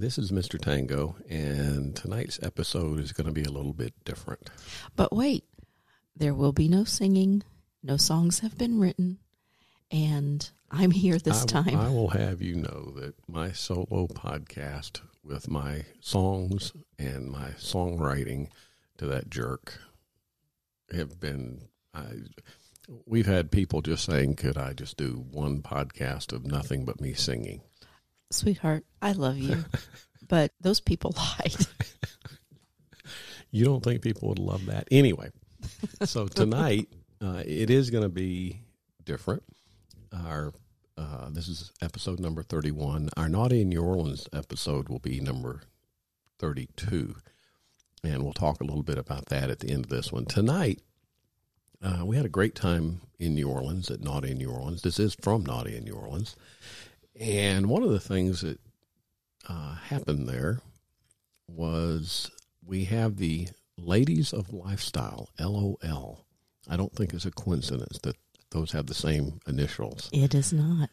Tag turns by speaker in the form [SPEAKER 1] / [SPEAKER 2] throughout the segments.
[SPEAKER 1] This is Mr. Tango, and tonight's episode is going to be a little bit different.
[SPEAKER 2] But wait, there will be no singing. No songs have been written. And I'm here this
[SPEAKER 1] I,
[SPEAKER 2] time.
[SPEAKER 1] I will have you know that my solo podcast with my songs and my songwriting to that jerk have been. I, we've had people just saying, "Could I just do one podcast of nothing but me singing?"
[SPEAKER 2] Sweetheart, I love you. but those people lied.
[SPEAKER 1] You don't think people would love that anyway? So tonight, uh, it is going to be different. Our uh, this is episode number thirty-one. Our Naughty in New Orleans episode will be number thirty-two, and we'll talk a little bit about that at the end of this one. Tonight, uh, we had a great time in New Orleans at Naughty in New Orleans. This is from Naughty in New Orleans, and one of the things that uh, happened there was we have the Ladies of Lifestyle, LOL. I don't think it's a coincidence that those have the same initials.
[SPEAKER 2] It is not.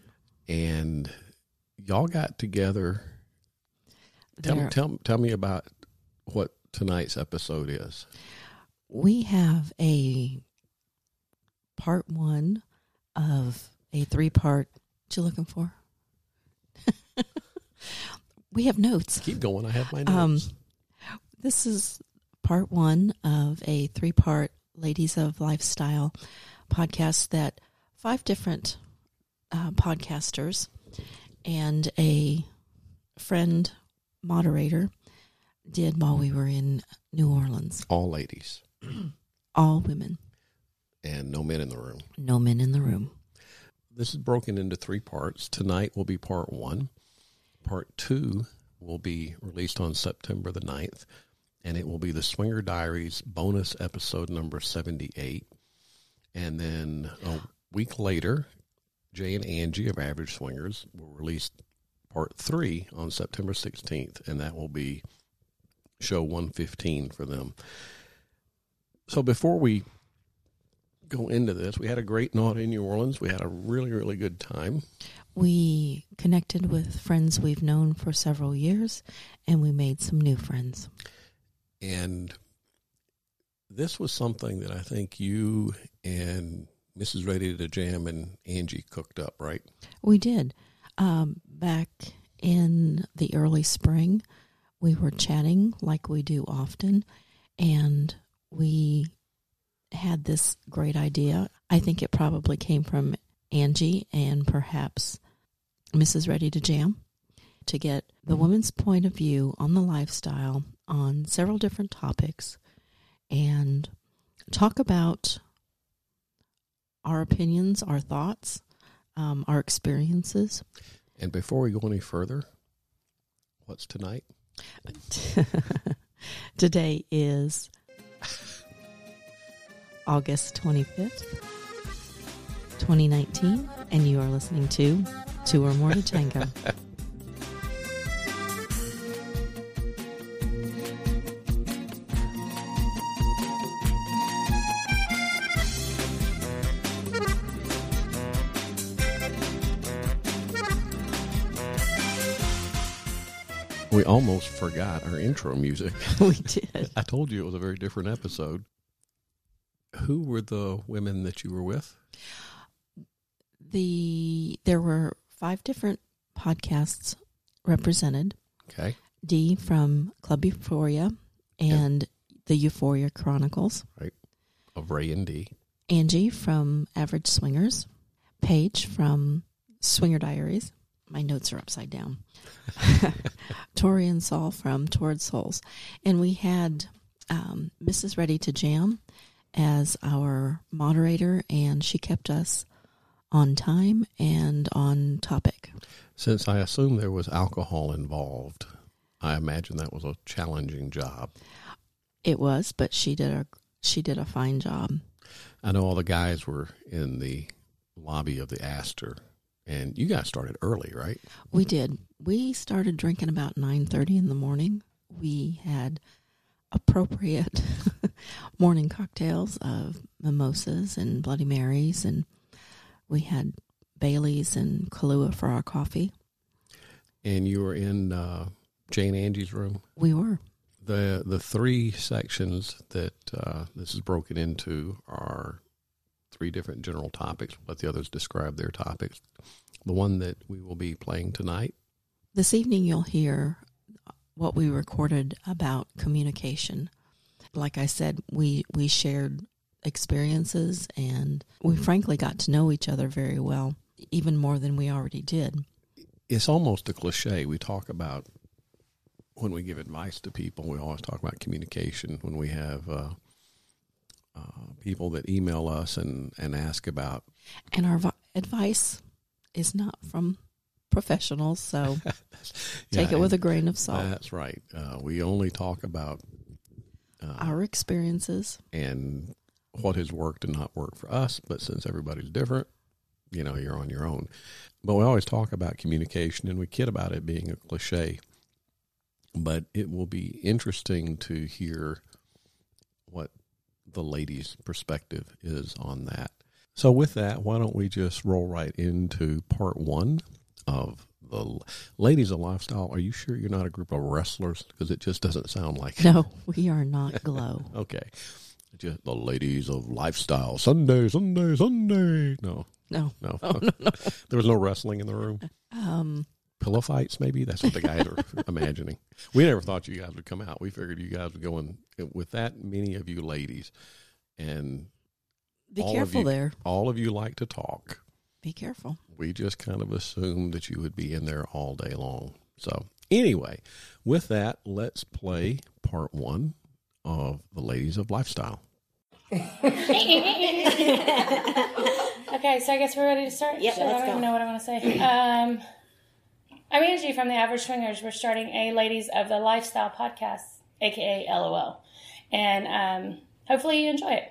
[SPEAKER 1] And y'all got together. Tell, tell, tell me about what tonight's episode is.
[SPEAKER 2] we have a part one of a three part. What you looking for? we have notes.
[SPEAKER 1] Keep going. I have my
[SPEAKER 2] Um,
[SPEAKER 1] notes.
[SPEAKER 2] This is part one of a three part Ladies of Lifestyle podcast that five different uh, podcasters and a friend moderator did while we were in New Orleans.
[SPEAKER 1] All ladies
[SPEAKER 2] All women,
[SPEAKER 1] and no men in the room.
[SPEAKER 2] no men in the room.
[SPEAKER 1] This is broken into three parts. Tonight will be part one. Part two will be released on September the 9th, and it will be the Swinger Diaries bonus episode number 78. And then a week later, Jay and Angie of Average Swingers will release part three on September 16th, and that will be show 115 for them. So before we go into this, we had a great night in New Orleans. We had a really, really good time.
[SPEAKER 2] We connected with friends we've known for several years and we made some new friends.
[SPEAKER 1] And this was something that I think you and Mrs. Ready to Jam and Angie cooked up, right?
[SPEAKER 2] We did. Um, back in the early spring, we were chatting like we do often, and we had this great idea. I think it probably came from Angie and perhaps Mrs. Ready to Jam to get the woman's point of view on the lifestyle on several different topics and talk about our opinions, our thoughts, um, our experiences.
[SPEAKER 1] And before we go any further, what's tonight?
[SPEAKER 2] Today is August 25th, 2019, and you are listening to Two or More to Tango.
[SPEAKER 1] We almost forgot our intro music.
[SPEAKER 2] we did.
[SPEAKER 1] I told you it was a very different episode. Who were the women that you were with?
[SPEAKER 2] The there were five different podcasts represented.
[SPEAKER 1] Okay.
[SPEAKER 2] Dee from Club Euphoria and the Euphoria Chronicles. Right.
[SPEAKER 1] Of Ray and Dee.
[SPEAKER 2] Angie from Average Swingers, Paige from Swinger Diaries. My notes are upside down. Tori and Saul from Torrid Souls. And we had um, Mrs. Ready to Jam as our moderator, and she kept us on time and on topic.
[SPEAKER 1] Since I assume there was alcohol involved, I imagine that was a challenging job.
[SPEAKER 2] It was, but she did a she did a fine job.
[SPEAKER 1] I know all the guys were in the lobby of the Astor, and you guys started early, right?
[SPEAKER 2] We did. We started drinking about nine thirty in the morning. We had appropriate morning cocktails of mimosas and Bloody Marys, and we had Bailey's and Kahlua for our coffee.
[SPEAKER 1] And you were in uh, Jay and Angie's room.
[SPEAKER 2] We were.
[SPEAKER 1] the The three sections that uh, this is broken into are three different general topics. Let the others describe their topics. The one that we will be playing tonight.
[SPEAKER 2] This evening, you'll hear what we recorded about communication. Like I said, we, we shared experiences and we frankly got to know each other very well, even more than we already did.
[SPEAKER 1] It's almost a cliche. We talk about when we give advice to people. We always talk about communication. When we have uh, uh, people that email us and, and ask about
[SPEAKER 2] And our vi- advice is not from professionals, so take
[SPEAKER 1] Yeah,
[SPEAKER 2] it with a grain of salt.
[SPEAKER 1] That's right. Uh, we only talk about
[SPEAKER 2] our experiences.
[SPEAKER 1] and what has worked and not worked for us. But since everybody's different, you know, you're on your own. But we always talk about communication and we kid about it being a cliche. But it will be interesting to hear what the ladies' perspective is on that. So, with that, why don't we just roll right into part one of the Ladies of Lifestyle? Are you sure you're not a group of wrestlers? Because it just doesn't sound like it.
[SPEAKER 2] No, we are not GLOW.
[SPEAKER 1] Okay. Just the ladies of lifestyle. Sunday, Sunday, Sunday. No,
[SPEAKER 2] No.
[SPEAKER 1] no. no, no. there was no wrestling in the room.
[SPEAKER 2] Um,
[SPEAKER 1] Pillow fights, maybe? That's what the guys are imagining. We never thought you guys would come out. We figured you guys would go in with that many of you ladies. And
[SPEAKER 2] be careful
[SPEAKER 1] you-
[SPEAKER 2] there.
[SPEAKER 1] all of you like to talk.
[SPEAKER 2] Be careful.
[SPEAKER 1] We just kind of assumed that you would be in there all day long. So, anyway, with that, let's play part one of the ladies of lifestyle.
[SPEAKER 3] Okay, so I guess we're ready to start.
[SPEAKER 4] Yep,
[SPEAKER 3] Shit, I
[SPEAKER 4] let's
[SPEAKER 3] don't
[SPEAKER 4] go.
[SPEAKER 3] even know what I want to say. Um, I'm Angie from the Average Swingers. We're starting a Ladies of the Lifestyle podcast, aka LOL, and um, hopefully you enjoy it.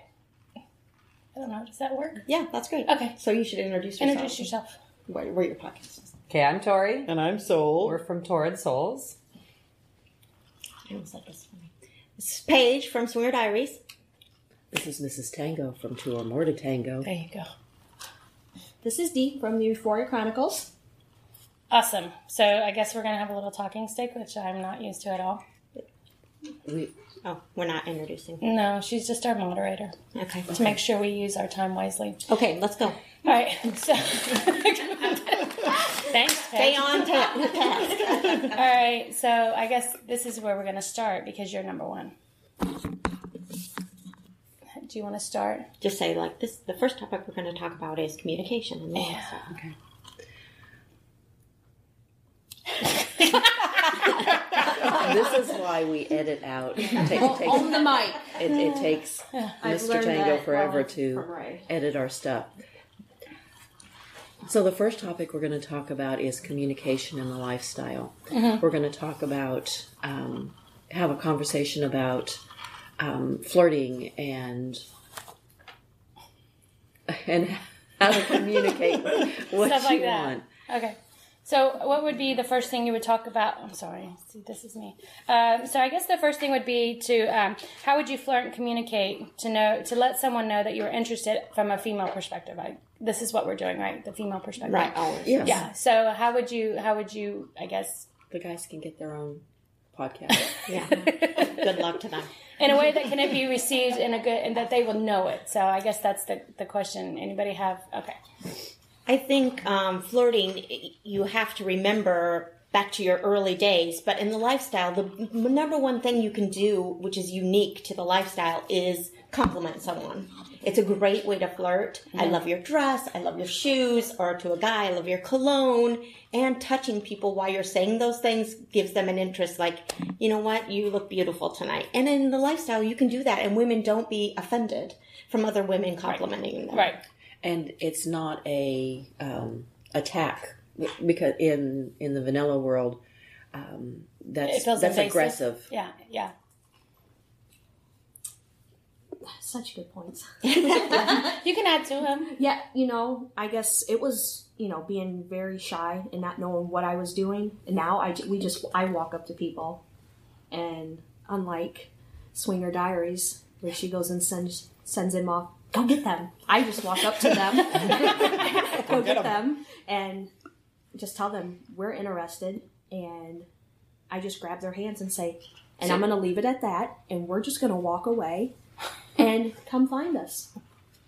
[SPEAKER 3] I don't know. Does that work?
[SPEAKER 4] Yeah, that's great.
[SPEAKER 3] Okay.
[SPEAKER 4] So you should introduce yourself.
[SPEAKER 3] Introduce yourself.
[SPEAKER 4] Where, where your podcast is.
[SPEAKER 5] Okay, I'm Tori.
[SPEAKER 4] And I'm Soul.
[SPEAKER 5] We're from Torrid Souls.
[SPEAKER 4] I almost like this funny. This is Paige from Swinger Diaries.
[SPEAKER 6] This is Mrs. Tango from Two or More to Tango.
[SPEAKER 3] There you go.
[SPEAKER 4] This is Dee from the Euphoria Chronicles.
[SPEAKER 3] Awesome. So I guess we're gonna have a little talking stick, which I'm not used to at all.
[SPEAKER 6] We,
[SPEAKER 4] Oh, we're not introducing.
[SPEAKER 3] No, she's just our moderator
[SPEAKER 4] Okay.
[SPEAKER 3] to make sure we use our time wisely.
[SPEAKER 4] Okay, let's go.
[SPEAKER 3] All right. So thanks.
[SPEAKER 4] Stay on ta- task.
[SPEAKER 3] All right, so I guess this is where we're going to start because you're number one. Do you want to start?
[SPEAKER 4] Just say like this. The first topic we're going to talk about is communication. And
[SPEAKER 3] Yeah.
[SPEAKER 6] okay. this is why we edit out. It, ta- it takes,
[SPEAKER 4] On the mic.
[SPEAKER 6] it, it takes Mr. Tango forever
[SPEAKER 4] from-
[SPEAKER 6] to
[SPEAKER 4] from
[SPEAKER 6] edit our stuff. So the first topic we're going to talk about is communication in the lifestyle. We're going to talk about um, have a conversation about um, flirting and and how to communicate what
[SPEAKER 3] Stuff
[SPEAKER 6] you
[SPEAKER 3] like
[SPEAKER 6] want.
[SPEAKER 3] Okay. So, what would be the first thing you would talk about? I'm sorry. See, this is me. Um, so, I guess the first thing would be to um, how would you flirt and communicate to know to let someone know that you were interested from a female perspective. I, this is what we're doing, right? The female perspective,
[SPEAKER 4] Right. Always.
[SPEAKER 6] Yes.
[SPEAKER 3] Yeah. So, how would you? How would you? I guess
[SPEAKER 6] The guys can get their own podcast.
[SPEAKER 4] Yeah. Good luck to them.
[SPEAKER 3] in a way that can it be received in a good and that they will know it. So, I guess that's the the question. Anybody have? Okay.
[SPEAKER 4] I think um, flirting, you have to remember back to your early days, but in the lifestyle, the number one thing you can do, which is unique to the lifestyle, is compliment someone. It's a great way to flirt. I love your dress. I love your shoes. Or to a guy, I love your cologne. And touching people while you're saying those things gives them an interest like, you know what? You look beautiful tonight. And in the lifestyle, you can do that. And women don't be offended from other women complimenting them.
[SPEAKER 3] Right.
[SPEAKER 6] And it's not a um, attack because in in the vanilla world, um, that's that's
[SPEAKER 3] invasive.
[SPEAKER 6] aggressive.
[SPEAKER 3] Yeah. Yeah.
[SPEAKER 7] Such good points.
[SPEAKER 3] You can add to him.
[SPEAKER 7] Yeah, you know, I guess it was, you know, being very shy and not knowing what I was doing. And now I, ju- we just, I walk up to people. And unlike Swinger Diaries, where she goes and sends, sends him off, go get them. I just walk up to them, go get them, and just tell them we're interested. And I just grab their hands and say, and I'm going to leave it at that, and we're just going to walk away and come find us.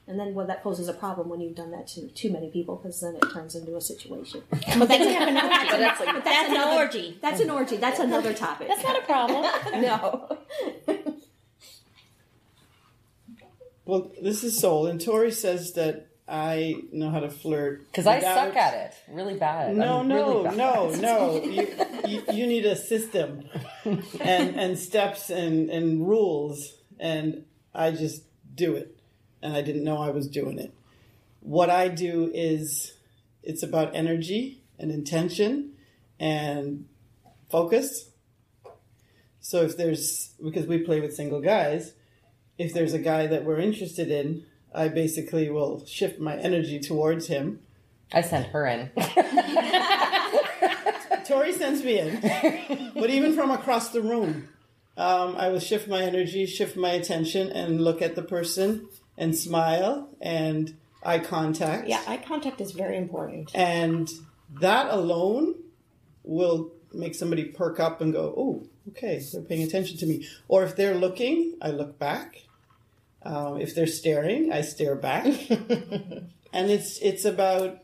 [SPEAKER 7] And then well, that poses a problem when you've done that to too many people because then it turns into a situation. But that's,
[SPEAKER 4] that's,
[SPEAKER 7] that's
[SPEAKER 4] an
[SPEAKER 7] another-
[SPEAKER 4] orgy.
[SPEAKER 7] That's an orgy. That's another topic.
[SPEAKER 3] That's not a problem.
[SPEAKER 7] no.
[SPEAKER 8] Well, this is Soul, and Tori says that I know how to flirt
[SPEAKER 5] Because I suck at it really bad.
[SPEAKER 8] No,
[SPEAKER 5] I'm
[SPEAKER 8] no,
[SPEAKER 5] really bad.
[SPEAKER 8] no, no. You, you, you need a system and and steps and and rules, and I just do it, and I didn't know I was doing it. What I do is it's about energy and intention and focus. So if there's because we play with single guys, if there's a guy that we're interested in, I basically will shift my energy towards him.
[SPEAKER 5] I sent her in.
[SPEAKER 8] Tori sends me in, but even from across the room, um, I will shift my energy, shift my attention, and look at the person and smile and eye contact.
[SPEAKER 4] Yeah, eye contact is very important.
[SPEAKER 8] And that alone will make somebody perk up and go, oh, okay, they're paying attention to me. Or if they're looking, I look back. Um, if they're staring, I stare back. and it's it's about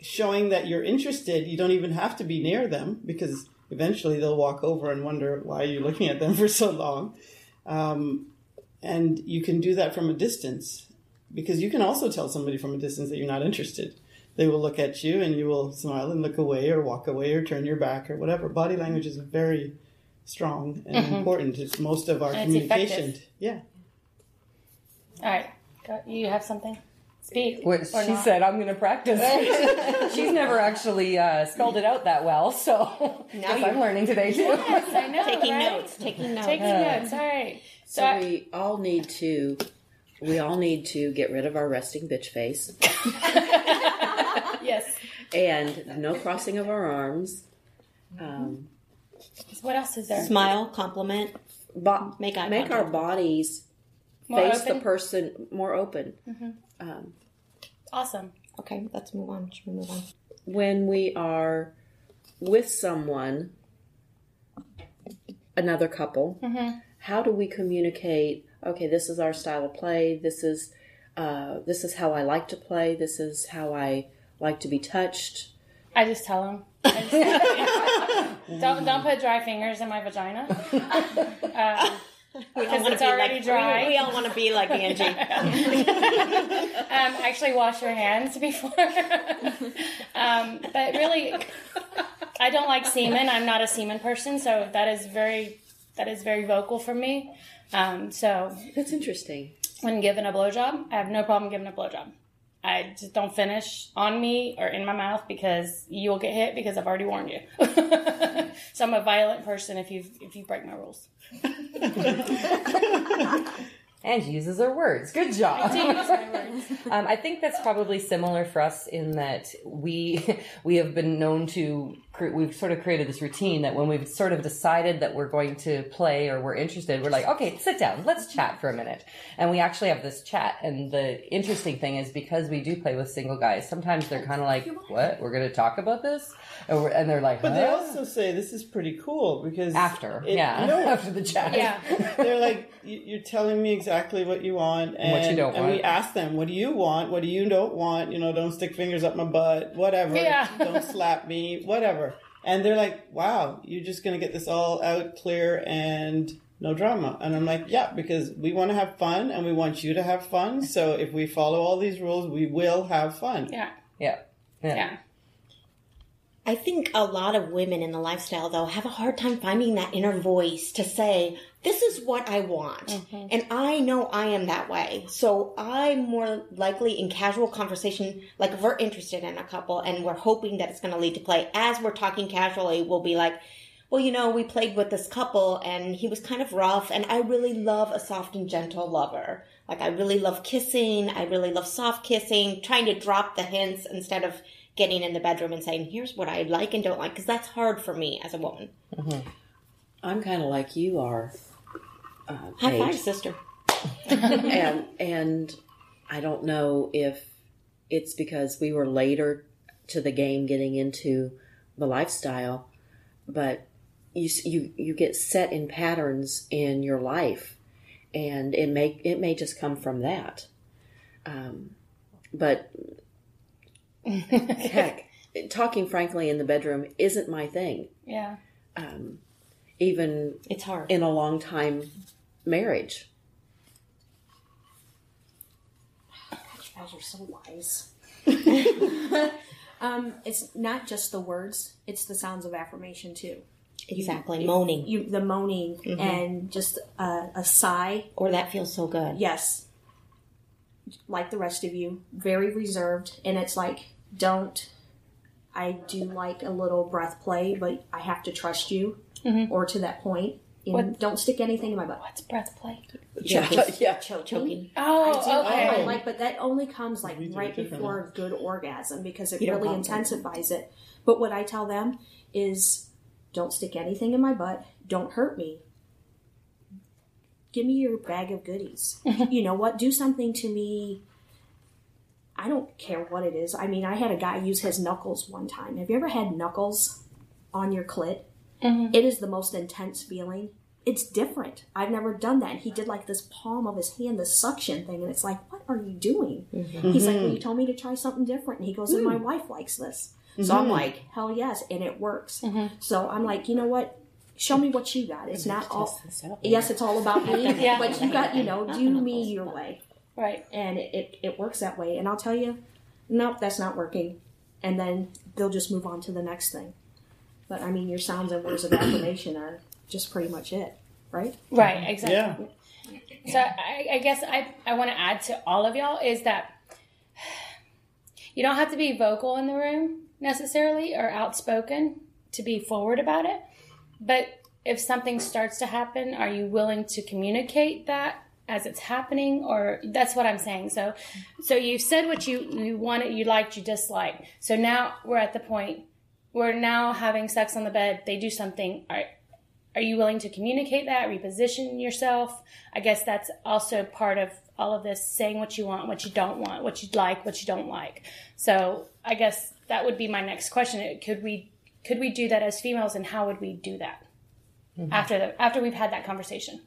[SPEAKER 8] showing that you're interested. You don't even have to be near them because eventually they'll walk over and wonder why you're looking at them for so long. Um, and you can do that from a distance because you can also tell somebody from a distance that you're not interested. They will look at you and you will smile and look away or walk away or turn your back or whatever. Body language is very strong and important. It's most of our
[SPEAKER 3] And
[SPEAKER 8] communication. Yeah.
[SPEAKER 3] All right. Go, you have something? Speak.
[SPEAKER 5] What
[SPEAKER 3] or
[SPEAKER 5] she
[SPEAKER 3] not.
[SPEAKER 5] said, I'm going to practice. She's never actually uh, spelled it out that well, so
[SPEAKER 4] Now
[SPEAKER 5] I'm learning today too.
[SPEAKER 3] Yes, I know,
[SPEAKER 4] Taking
[SPEAKER 3] right?
[SPEAKER 4] notes. Taking notes.
[SPEAKER 3] Taking notes. All right. So,
[SPEAKER 6] So
[SPEAKER 3] I-
[SPEAKER 6] we all need to we all need to get rid of our resting bitch face
[SPEAKER 3] yes.
[SPEAKER 6] and no crossing of our arms. Um,
[SPEAKER 3] What else is there?
[SPEAKER 4] Smile, compliment.
[SPEAKER 6] bo-
[SPEAKER 4] Make eye
[SPEAKER 6] make our bodies
[SPEAKER 3] More
[SPEAKER 6] face
[SPEAKER 3] open?
[SPEAKER 6] the person more open.
[SPEAKER 3] Awesome.
[SPEAKER 4] Okay, let's move on. Should we move on?
[SPEAKER 6] When we are with someone, another couple, how do we communicate? Okay, this is our style of play. This is uh, this is how I like to play. This is how I like to be touched.
[SPEAKER 3] I just tell them. don't don't put dry fingers in my vagina. Um,
[SPEAKER 4] We all
[SPEAKER 3] Because it's already
[SPEAKER 4] like,
[SPEAKER 3] dry.
[SPEAKER 4] We, we all want to be like Angie.
[SPEAKER 3] um, actually, wash your hands before. um, but really, I don't like semen. I'm not a semen person, so that is very that is very vocal for me. Um, so
[SPEAKER 6] That's interesting.
[SPEAKER 3] when given a blowjob, I have no problem giving a blowjob. I just don't finish on me or in my mouth because you'll get hit because I've already warned you. so I'm a violent person if you if you break my rules.
[SPEAKER 5] and she uses her words. Good job. Um, I think that's probably similar for us in that we we have been known to we've sort of created this routine that when we've sort of decided that we're going to play or we're interested, we're like, okay, sit down, let's chat for a minute, and we actually have this chat. And the interesting thing is because we do play with single guys, sometimes they're kind of like, what? We're going to talk about this, and, we're, and they're like,
[SPEAKER 8] But they also say this is pretty cool because
[SPEAKER 5] after,
[SPEAKER 8] it-
[SPEAKER 5] yeah,
[SPEAKER 8] no,
[SPEAKER 5] after the chat,
[SPEAKER 3] Yeah.
[SPEAKER 8] they're like, "You- you're telling me exactly what you want, and
[SPEAKER 5] what you don't
[SPEAKER 8] and
[SPEAKER 5] want.
[SPEAKER 8] we ask them, what do you want? What do you don't want? You know, don't stick fingers up my butt, whatever.
[SPEAKER 3] Yeah.
[SPEAKER 8] don't slap me, whatever. And they're like, wow, you're just gonna get this all out clear and no drama. And I'm like, yeah, because we want to have fun and we want you to have fun. So if we follow all these rules, we will have fun.
[SPEAKER 3] Yeah,
[SPEAKER 5] yeah, yeah.
[SPEAKER 3] yeah.
[SPEAKER 4] I think a lot of women in the lifestyle, though, have a hard time finding that inner voice to say, this is what I want. Mm-hmm. And I know I am that way. So I'm more likely in casual conversation, like if we're interested in a couple and we're hoping that it's going to lead to play, as we're talking casually, we'll be like, well, you know, we played with this couple and he was kind of rough and I really love a soft and gentle lover. Like I really love kissing. I really love soft kissing, trying to drop the hints instead of getting in the bedroom and saying, here's what I like and don't like. Cause that's hard for me as a woman. Mm-hmm.
[SPEAKER 6] I'm kind of like you are. Uh,
[SPEAKER 4] High five, sister.
[SPEAKER 6] and and I don't know if it's because we were later to the game getting into the lifestyle, but you you you get set in patterns in your life, and it may it may just come from that. Um, but heck, talking frankly in the bedroom isn't my thing.
[SPEAKER 3] Yeah.
[SPEAKER 6] Even
[SPEAKER 4] It's hard.
[SPEAKER 6] in a long time marriage.
[SPEAKER 7] You guys are so wise. um, it's not just the words; it's the sounds of affirmation too.
[SPEAKER 4] exactly. Moaning.
[SPEAKER 7] You, the moaning and just a, a sigh.
[SPEAKER 4] or that feels so good.
[SPEAKER 7] Yes, like the rest of you, very reserved, and it's like don't. I do like a little breath play, but I have to trust you, Mm-hmm. or to that point. And don't stick anything in my butt.
[SPEAKER 3] What's breath play?
[SPEAKER 6] Yeah, yeah.
[SPEAKER 4] Choking.
[SPEAKER 3] Oh, okay.
[SPEAKER 7] I like, but that only comes like
[SPEAKER 8] We do it
[SPEAKER 7] right before a good orgasm because it
[SPEAKER 4] You
[SPEAKER 7] really
[SPEAKER 4] want to.
[SPEAKER 7] intensifies it. But what I tell them is, don't stick anything in my butt. Don't hurt me. Give me your bag of goodies. Mm-hmm. you know what? Do something to me. I don't care what it is. I mean, I had a guy use his knuckles one time. Have you ever had knuckles on your clit? It is the most intense feeling. It's different. I've never done that. And he did like this palm of his hand, this suction thing, and it's like, what are you doing? He's like, mm-hmm. well, you told me to try something different. And he goes, and my mm. wife likes this. So I'm mm-hmm. like, hell yes, and it works. So I'm like, you know what? Show me what you got. It's not all. Yes, it's all about me,
[SPEAKER 3] Yeah.
[SPEAKER 7] but you got, you know, do me your way,
[SPEAKER 3] Right.
[SPEAKER 7] and it, it it works that way. And I'll tell you, nope, that's not working. And then they'll just move on to the next thing. But I mean, your sounds and words of affirmation are just pretty much it, right?
[SPEAKER 3] Right. Exactly.
[SPEAKER 8] Yeah.
[SPEAKER 3] So I, I guess I, I want to add to all of y'all is that you don't have to be vocal in the room necessarily or outspoken to be forward about it. But if something starts to happen, are you willing to communicate that as it's happening or that's what I'm saying. So so you've said what you you wanted, you liked, you disliked. So now we're at the point we're now having sex on the bed, they do something, are are you willing to communicate that, reposition yourself? I guess that's also part of all of this saying what you want, what you don't want, what you like, what you don't like. So I guess that would be my next question. Could we could we do that as females and how would we do that? Mm-hmm. After the after we've had that conversation.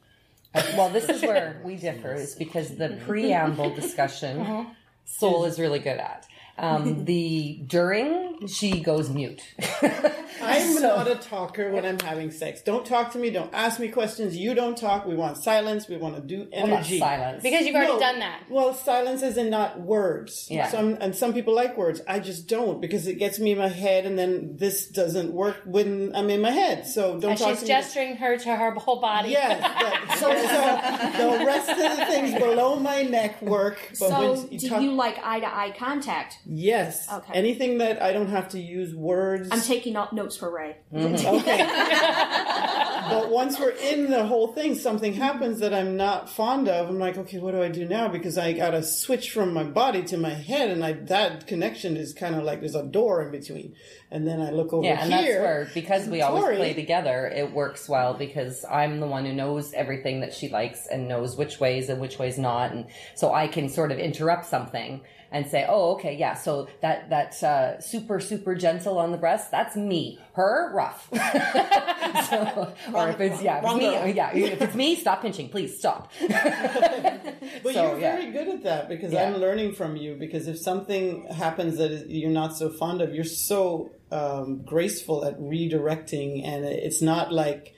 [SPEAKER 5] Uh, well, this is where we differ, is because the preamble discussion, uh-huh. Soul is really good at. Um, the during, she goes mute.
[SPEAKER 8] I'm not a talker when I'm having sex. Don't talk to me. Don't ask me questions. You don't talk. We want silence. We want to do
[SPEAKER 5] Well, not
[SPEAKER 8] energy.
[SPEAKER 5] silence.
[SPEAKER 3] Because you've already
[SPEAKER 8] No.
[SPEAKER 3] done that.
[SPEAKER 8] Well, silence is in not words.
[SPEAKER 5] Yeah.
[SPEAKER 8] Some and some people like words. I just don't because it gets me in my head, and then this doesn't work when I'm in my head. So don't
[SPEAKER 3] And
[SPEAKER 8] talk
[SPEAKER 3] she's
[SPEAKER 8] to me.
[SPEAKER 3] gesturing her to her whole body.
[SPEAKER 8] Yes, but, so, so the rest of the things below my neck work. But
[SPEAKER 7] So,
[SPEAKER 8] when you
[SPEAKER 7] do
[SPEAKER 8] talk,
[SPEAKER 7] you like eye to eye contact?
[SPEAKER 8] Yes,
[SPEAKER 7] Okay.
[SPEAKER 8] anything that I don't have to use words.
[SPEAKER 7] I'm taking out notes for Ray. Mm-hmm.
[SPEAKER 8] Okay. but once we're in the whole thing, something mm-hmm. happens that I'm not fond of. I'm like, okay, what do I do now? Because I got to switch from my body to my head, and I that connection is kind of like there's a door in between. And then I look over
[SPEAKER 5] Yeah, and
[SPEAKER 8] here.
[SPEAKER 5] that's where because we always play together, it works well because I'm the one who knows everything that she likes and knows which ways and which ways not, and so I can sort of interrupt something and say, "Oh, okay, yeah, so that that uh, super super gentle on the breast, that's me. Her rough." so, or if it's yeah, if me, yeah, if it's me, stop pinching, please stop.
[SPEAKER 8] But
[SPEAKER 5] So,
[SPEAKER 8] you're
[SPEAKER 5] yeah.
[SPEAKER 8] very good at that because
[SPEAKER 5] Yeah.
[SPEAKER 8] I'm learning from you. Because if something happens that you're not so fond of, you're so um, graceful at redirecting, and it's not like,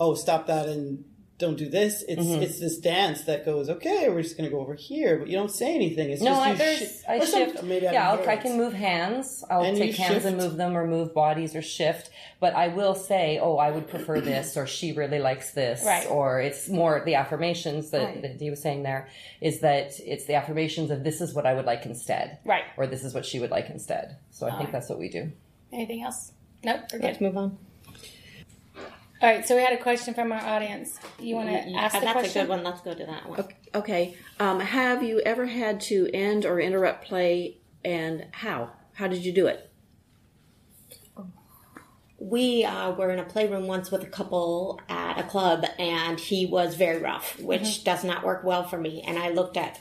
[SPEAKER 8] oh, stop that and don't do this. It's
[SPEAKER 5] Mm-hmm.
[SPEAKER 8] it's this dance that goes, okay, we're just going to go over here, but you don't say anything. It's
[SPEAKER 5] No,
[SPEAKER 8] just
[SPEAKER 5] I,
[SPEAKER 8] you
[SPEAKER 5] there's,
[SPEAKER 8] shi-
[SPEAKER 5] I shift.
[SPEAKER 8] maybe
[SPEAKER 5] yeah, I'll, I can move hands. I'll
[SPEAKER 8] And
[SPEAKER 5] take
[SPEAKER 8] you
[SPEAKER 5] hands and move them, or move bodies, or shift. But I will say, oh, I would prefer this, or she really likes this,
[SPEAKER 3] Right.
[SPEAKER 5] or it's more the affirmations that,
[SPEAKER 7] Right.
[SPEAKER 5] that he was saying there is that it's the affirmations of this is what I would like instead,
[SPEAKER 3] Right.
[SPEAKER 5] or this is what she would like instead. So I think that's what we do.
[SPEAKER 3] Anything else? Nope, we're
[SPEAKER 4] Let's
[SPEAKER 3] good.
[SPEAKER 4] move on.
[SPEAKER 3] All right, so we had a question from our audience. You want to ask the
[SPEAKER 4] that's
[SPEAKER 3] question?
[SPEAKER 4] a good one. Let's go to that one.
[SPEAKER 6] Okay. Um, have you ever had to end or interrupt play, and how? How did you do it?
[SPEAKER 4] we uh, were in a playroom once with a couple at a club, and he was very rough, which does not work well for me. And I looked at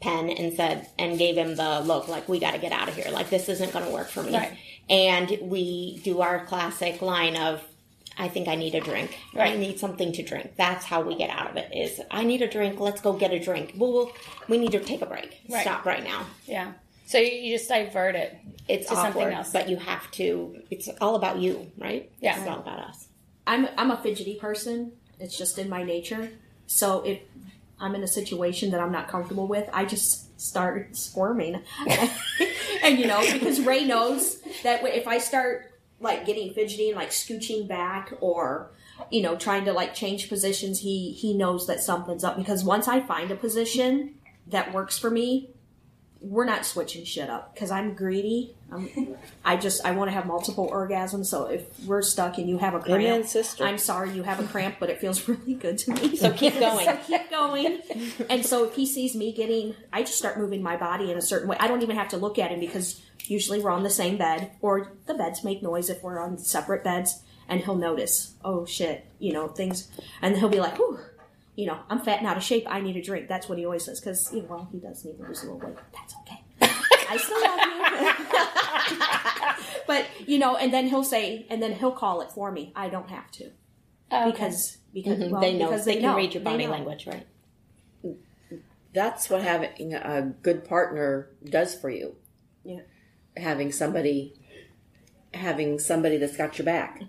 [SPEAKER 4] Penn and said, and gave him the look, like, we got to get out of here. Like, this isn't going to work for me.
[SPEAKER 3] Right.
[SPEAKER 4] And we do our classic line of, I think I need a drink. I need something to drink. That's how we get out of it. Is I need a drink. Let's go get a drink. Well, we'll we need to take a break.
[SPEAKER 3] Right.
[SPEAKER 4] Stop right now.
[SPEAKER 3] Yeah. So you, you just divert it.
[SPEAKER 4] It's
[SPEAKER 3] To something else.
[SPEAKER 4] but you have to. It's all about you, right?
[SPEAKER 3] Yeah.
[SPEAKER 4] it's all about us.
[SPEAKER 7] I'm I'm a fidgety person. It's just in my nature. So if I'm in a situation that I'm not comfortable with, I just start squirming. and you know, because Ray knows that if I start like getting fidgety and like scooching back or you know trying to like change positions, he he knows that something's up because once I find a position that works for me, we're not switching shit up because I'm greedy. I'm, I just I want to have multiple orgasms. So if we're stuck and you have a cramp,
[SPEAKER 6] Amen, sister.
[SPEAKER 7] I'm sorry you have a cramp, but it feels really good to me.
[SPEAKER 4] So keep going.
[SPEAKER 7] so keep going. And so if he sees me getting, I just start moving my body in a certain way. I don't even have to look at him because usually we're on the same bed or the beds make noise if we're on separate beds, and he'll notice. Oh shit, you know things, and he'll be like, "Ooh." You know, I'm fat and out of shape. I need a drink. That's what he always says. Because, you know, well, he does need to lose a little weight. That's okay. I still love you. but you know, and then he'll say, and then he'll call it for me. I don't have to
[SPEAKER 3] Oh, okay.
[SPEAKER 7] because because
[SPEAKER 4] Mm-hmm. they know.
[SPEAKER 7] because
[SPEAKER 4] they, can
[SPEAKER 7] know.
[SPEAKER 4] read your body language, right?
[SPEAKER 6] That's what having a good partner does for you.
[SPEAKER 7] Yeah.
[SPEAKER 6] Having somebody, having somebody that's got your back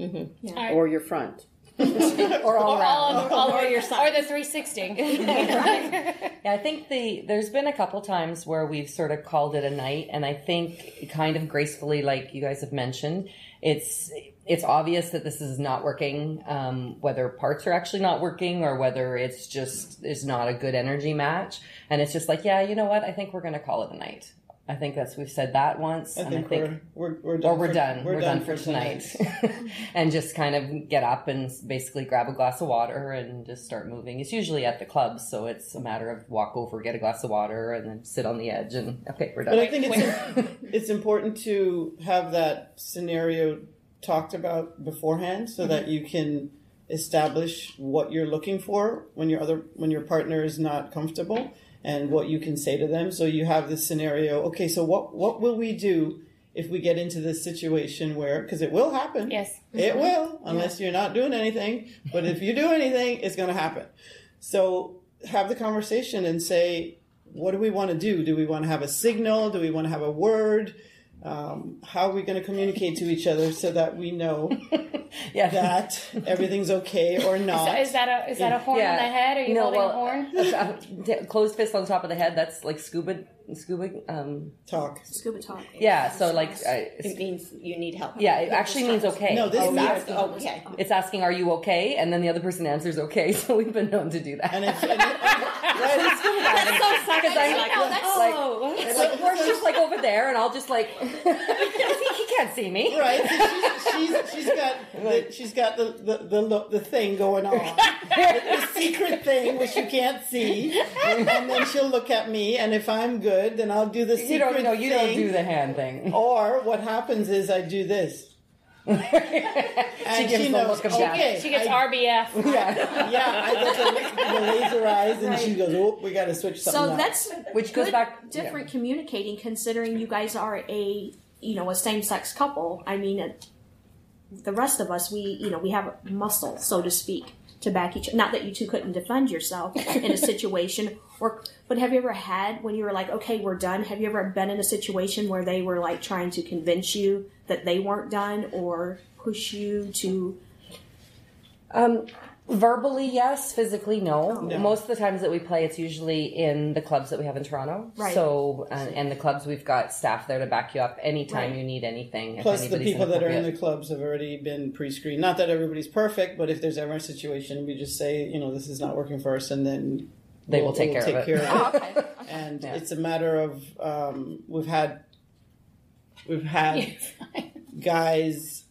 [SPEAKER 3] Alright.
[SPEAKER 6] or your front.
[SPEAKER 5] or all around.
[SPEAKER 3] all over, all over your side. Or the 360.
[SPEAKER 5] Yeah, I think the there's been a couple times where we've sort of called it a night, and I think kind of gracefully, like you guys have mentioned, it's it's obvious that this is not working. Um, whether parts are actually not working, or whether it's just is not a good energy match, and it's just like, yeah, you know what? I think we're going to call it a night. I think that's we've said that once,
[SPEAKER 8] I
[SPEAKER 5] and
[SPEAKER 8] think,
[SPEAKER 5] I think
[SPEAKER 8] we're, we're we're done.
[SPEAKER 5] or we're
[SPEAKER 8] for-
[SPEAKER 5] done. We're, done, for tonight. and just kind of get up and basically grab a glass of water and just start moving. It's usually at the clubs, so it's a matter of walk over, get a glass of water, and then sit on the edge and okay, we're done.
[SPEAKER 8] But I think it's it's important to have that scenario talked about beforehand so that mm-hmm. you can establish what you're looking for when your other when your partner is not comfortable and what you can say to them. So you have this scenario. Okay, so what what will we do if we get into this situation where because it will happen.
[SPEAKER 3] Yes.
[SPEAKER 8] It mm-hmm. will, unless you're not doing anything. But if you do anything, it's going to happen. So have the conversation and say, what do we want to do? Do we want to have a signal? Do we want to have a word? Um, how are we going to communicate to each other so that we know
[SPEAKER 5] yeah,
[SPEAKER 8] that everything's okay or not?
[SPEAKER 3] Is that a is that a horn
[SPEAKER 5] Yeah.
[SPEAKER 3] on the head? Are you
[SPEAKER 5] No,
[SPEAKER 3] holding
[SPEAKER 5] well,
[SPEAKER 3] a horn?
[SPEAKER 5] uh, closed fist on top of the head. That's like scuba, scuba. Um,
[SPEAKER 8] Talk.
[SPEAKER 7] Scuba talk.
[SPEAKER 5] yeah, so like, uh,
[SPEAKER 4] It means you need help.
[SPEAKER 5] yeah, it actually means okay.
[SPEAKER 8] No, this
[SPEAKER 4] Oh,
[SPEAKER 8] means
[SPEAKER 4] that's okay.
[SPEAKER 5] It's asking, "Are you okay?" And then the other person answers, "Okay." So we've been known to do that.
[SPEAKER 8] And if, and if-
[SPEAKER 5] Because I'm like, like,
[SPEAKER 4] Oh,
[SPEAKER 5] it's like we're just like over there, and I'll just like he, he can't see me.
[SPEAKER 8] right, so she's, she's, she's got the, she's got the the, the the thing going on, the, the secret thing which you can't see, and then she'll look at me, and if I'm good, then I'll do the secret
[SPEAKER 5] You don't know. You don't do the hand thing.
[SPEAKER 8] Or what happens is I do this. and
[SPEAKER 5] She gives the
[SPEAKER 8] knows,
[SPEAKER 5] look of death.
[SPEAKER 8] okay,
[SPEAKER 3] She gets
[SPEAKER 8] I,
[SPEAKER 3] RBF.
[SPEAKER 5] Yeah,
[SPEAKER 8] yeah, I get the, the laser eyes, and she goes, "Oh, we got to switch something
[SPEAKER 7] So
[SPEAKER 8] up."
[SPEAKER 7] that's
[SPEAKER 5] which goes back
[SPEAKER 7] different communicating considering you guys are a you know a same sex couple. I mean, uh, the rest of us we you know we have muscle so to speak to back each. Not that you two couldn't defend yourself in a situation or. But have you ever had when you were like, okay, we're done? Have you ever been in a situation where they were like trying to convince you that they weren't done or push you to?
[SPEAKER 5] Um, verbally, yes. Physically, no.
[SPEAKER 8] No.
[SPEAKER 5] Most of the times that we play, it's usually in the clubs that we have in Toronto.
[SPEAKER 7] Right.
[SPEAKER 5] So, and, and the clubs, we've got staff there to back you up anytime
[SPEAKER 7] Right.
[SPEAKER 5] you need anything. if
[SPEAKER 8] Plus, the people that are in the clubs have already been pre-screened. Not that everybody's perfect, but if there's ever a situation, we just say, you know, this is not working for us, and then
[SPEAKER 5] They
[SPEAKER 8] we'll-
[SPEAKER 5] will take
[SPEAKER 8] we'll
[SPEAKER 5] care of it.
[SPEAKER 8] of
[SPEAKER 7] okay.
[SPEAKER 8] and
[SPEAKER 5] Yeah.
[SPEAKER 8] it's a matter of um, we've had we've had guys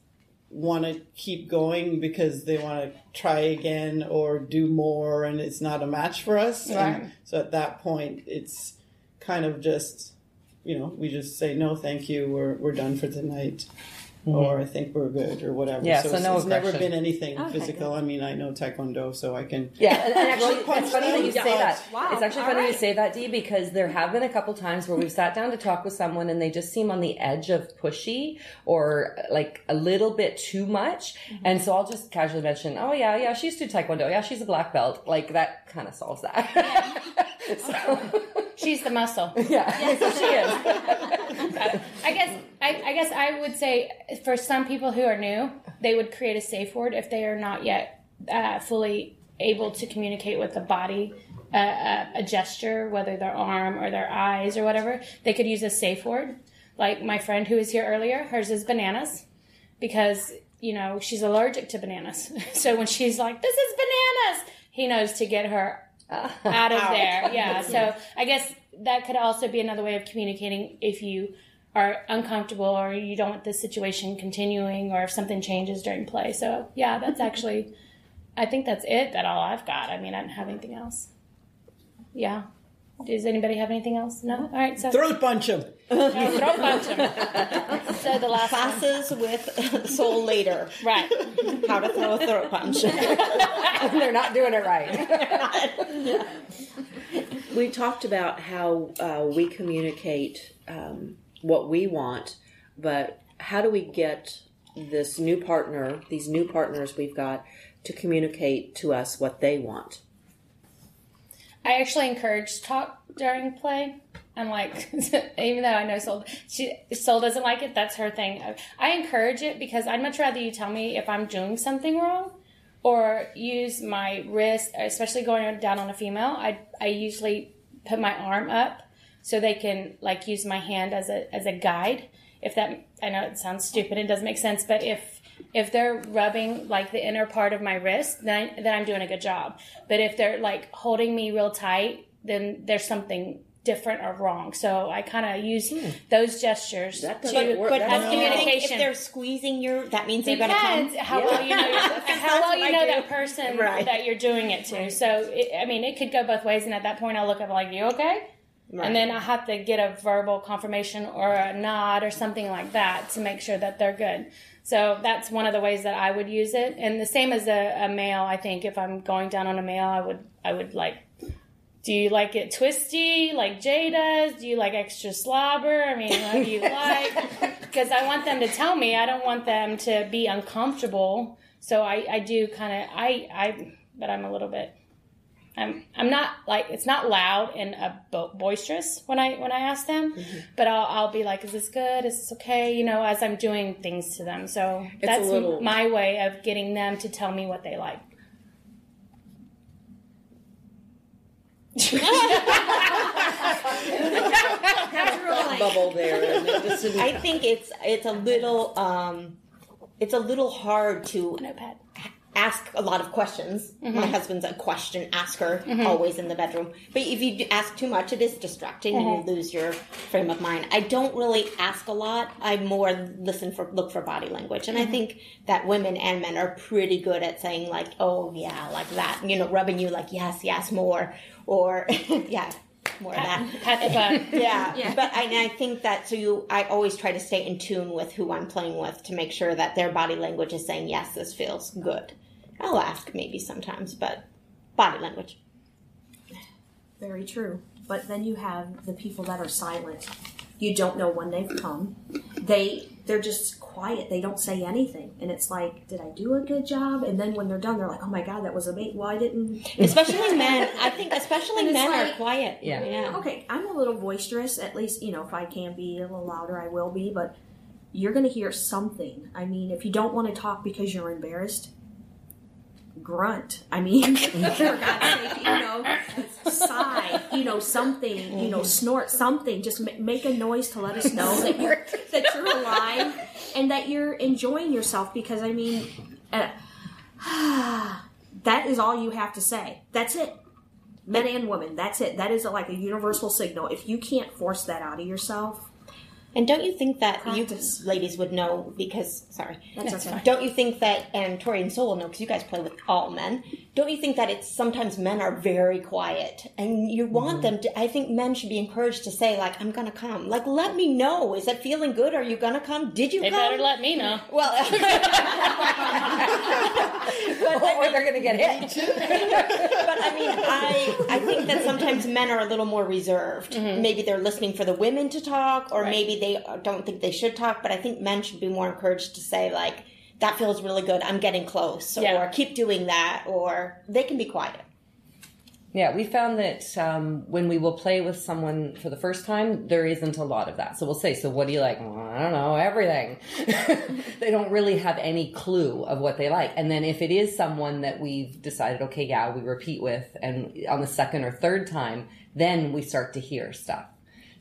[SPEAKER 8] want to keep going because they want to try again or do more and it's not a match for us
[SPEAKER 3] Right.
[SPEAKER 8] and so at that point it's kind of just you know we just say no thank you we're, we're done for tonight Mm-hmm. or I think we're good or whatever.
[SPEAKER 5] Yeah,
[SPEAKER 8] so,
[SPEAKER 5] so
[SPEAKER 8] it's,
[SPEAKER 5] no
[SPEAKER 8] it's never been anything physical. I mean, I know Taekwondo, so I can.
[SPEAKER 5] Yeah, and, and actually, it's funny that you say
[SPEAKER 8] Yeah.
[SPEAKER 5] that.
[SPEAKER 7] Wow,
[SPEAKER 5] It's actually
[SPEAKER 7] all
[SPEAKER 5] funny you say that, Dee, because there have been a couple times where we've sat down to talk with someone and they just seem on the edge of pushy or like a little bit too much. Mm-hmm. And so I'll just casually mention, oh, yeah, yeah, she's to Taekwondo. Yeah, she's a black belt. Like that kind of solves that. so,
[SPEAKER 3] She's the muscle.
[SPEAKER 5] yeah, so she is.
[SPEAKER 3] I guess I, I guess I would say for some people who are new, they would create a safe word if they are not yet uh, fully able to communicate with the body, uh, uh, a gesture, whether their arm or their eyes or whatever. They could use a safe word. Like my friend who was here earlier, hers is bananas, because you know she's allergic to bananas. So when she's like, "This is bananas," he knows to get her out of there. Yeah. So I guess that could also be another way of communicating if you are uncomfortable or you don't want the situation continuing or if something changes during play. So yeah, that's actually, I think that's it. That all I've got. I mean, I don't have anything else. Yeah. Does anybody have anything else? No. All right. So
[SPEAKER 8] Throat punch him.
[SPEAKER 3] Oh, throw punch 'em. So the last one.
[SPEAKER 4] Classes with Soul later.
[SPEAKER 3] Right.
[SPEAKER 4] How to throw a throat punch.
[SPEAKER 5] They're not doing it right.
[SPEAKER 6] We talked about how uh, we communicate um, what we want, but how do we get this new partner, these new partners we've got, to communicate to us what they want?
[SPEAKER 3] I actually encourage talk during play. I'm like, even though I know Soul, she Soul doesn't like it. That's her thing. I encourage it because I'd much rather you tell me if I'm doing something wrong, or use my wrist, especially going down on a female. I I usually put my arm up so they can like use my hand as a as a guide. If that I know it sounds stupid, and doesn't make sense, but if if they're rubbing like the inner part of my wrist, then I, then I'm doing a good job. But if they're like holding me real tight, then there's something different or wrong. So I kind of use hmm. those gestures
[SPEAKER 6] That
[SPEAKER 3] to
[SPEAKER 6] doesn't work.
[SPEAKER 4] But
[SPEAKER 6] That
[SPEAKER 3] as
[SPEAKER 4] do you think if they're squeezing your, that means they're going to come?
[SPEAKER 3] Depends how well you know how well you
[SPEAKER 4] I
[SPEAKER 3] know
[SPEAKER 4] do.
[SPEAKER 3] that person
[SPEAKER 4] Right.
[SPEAKER 3] that you're doing it to. So it, I mean, it could go both ways, and at that point, I'll look up like, "You okay?" And then I have to get a verbal confirmation or a nod or something like that to make sure that they're good. So that's one of the ways that I would use it. And the same as a, a male, I think if I'm going down on a male, I would I would like do you like it twisty like Jay does? Do you like extra slobber? I mean, what do you like? Because I want them to tell me. I don't want them to be uncomfortable. So I, I do kind of I I but I'm a little bit I'm I'm not like it's not loud and uh, bo- boisterous when I when I ask them, but I'll I'll be like, is this good? Is this okay? You know, as I'm doing things to them. So
[SPEAKER 6] a
[SPEAKER 3] that's
[SPEAKER 6] little-
[SPEAKER 3] my way of getting them to tell me what they like.
[SPEAKER 6] Bubble there. And it just
[SPEAKER 4] I think it's it's a little um, it's a little hard to
[SPEAKER 3] Notepad.
[SPEAKER 4] Ask a lot of questions. My mm-hmm. husband's a question asker, mm-hmm. always in the bedroom. But if you ask too much, it is distracting and you mm-hmm. lose your frame of mind. I don't really ask a lot. I more listen for look for body language, and I think that women and men are pretty good at saying like, "Oh yeah, like that," you know, rubbing you like, "Yes, yes, more," or "Yeah." More of that.
[SPEAKER 3] Pat the butt.
[SPEAKER 4] Yeah, but I, I think that so you, I always try to stay in tune with who I'm playing with to make sure that their body language is saying yes, this feels good. I'll ask maybe sometimes, but body language.
[SPEAKER 7] Very true. But then you have the people that are silent. You don't know when they've come. They they're just quiet. They don't say anything, and it's like, did I do a good job? And then when they're done, they're like, oh my god, that was amazing. Why didn't?
[SPEAKER 4] Especially men. I think especially men
[SPEAKER 7] like-
[SPEAKER 4] are quiet.
[SPEAKER 5] Yeah.
[SPEAKER 4] yeah.
[SPEAKER 7] Okay, I'm a little boisterous. At least you know if I can be a little louder, I will be. But you're going to hear something. I mean, if you don't want to talk because you're embarrassed, grunt. I mean, for God's sake, you know, sigh. You know, something. You know, snort something. Just ma- make a noise to let us know that you're that you're alive and that you're enjoying yourself. Because I mean, uh, that is all you have to say. That's it men and women that's it that is like a universal signal if you can't force that out of yourself
[SPEAKER 4] And don't you think that
[SPEAKER 7] Practice.
[SPEAKER 4] you ladies would know because sorry,
[SPEAKER 7] That's okay.
[SPEAKER 4] don't you think that and Tori and Soul will know because you guys play with all men. Don't you think that it's sometimes men are very quiet and you want mm-hmm. them to? I think men should be encouraged to say like, "I'm gonna come." Like, let me know. Is that feeling good? Are you gonna come? Did you
[SPEAKER 3] They
[SPEAKER 4] come?
[SPEAKER 3] better let me know.
[SPEAKER 4] well,
[SPEAKER 5] or they're going to get hit.
[SPEAKER 4] but I mean, I I think that sometimes men are a little more reserved. Mm-hmm. Maybe they're listening for the women to talk, or
[SPEAKER 3] Right.
[SPEAKER 4] maybe they don't think they should talk. But I think men should be more encouraged to say like, "That feels really good. I'm getting close,"
[SPEAKER 3] Yeah.
[SPEAKER 4] or "Keep doing that," or they can be quiet.
[SPEAKER 5] Yeah, we found that um, when we will play with someone for the first time, there isn't a lot of that. So we'll say, "So what do you like?" "Well, I don't know, everything. they don't really have any clue of what they like. And then if it is someone that we've decided, okay, yeah, we repeat with, and on the second or third time, then we start to hear stuff.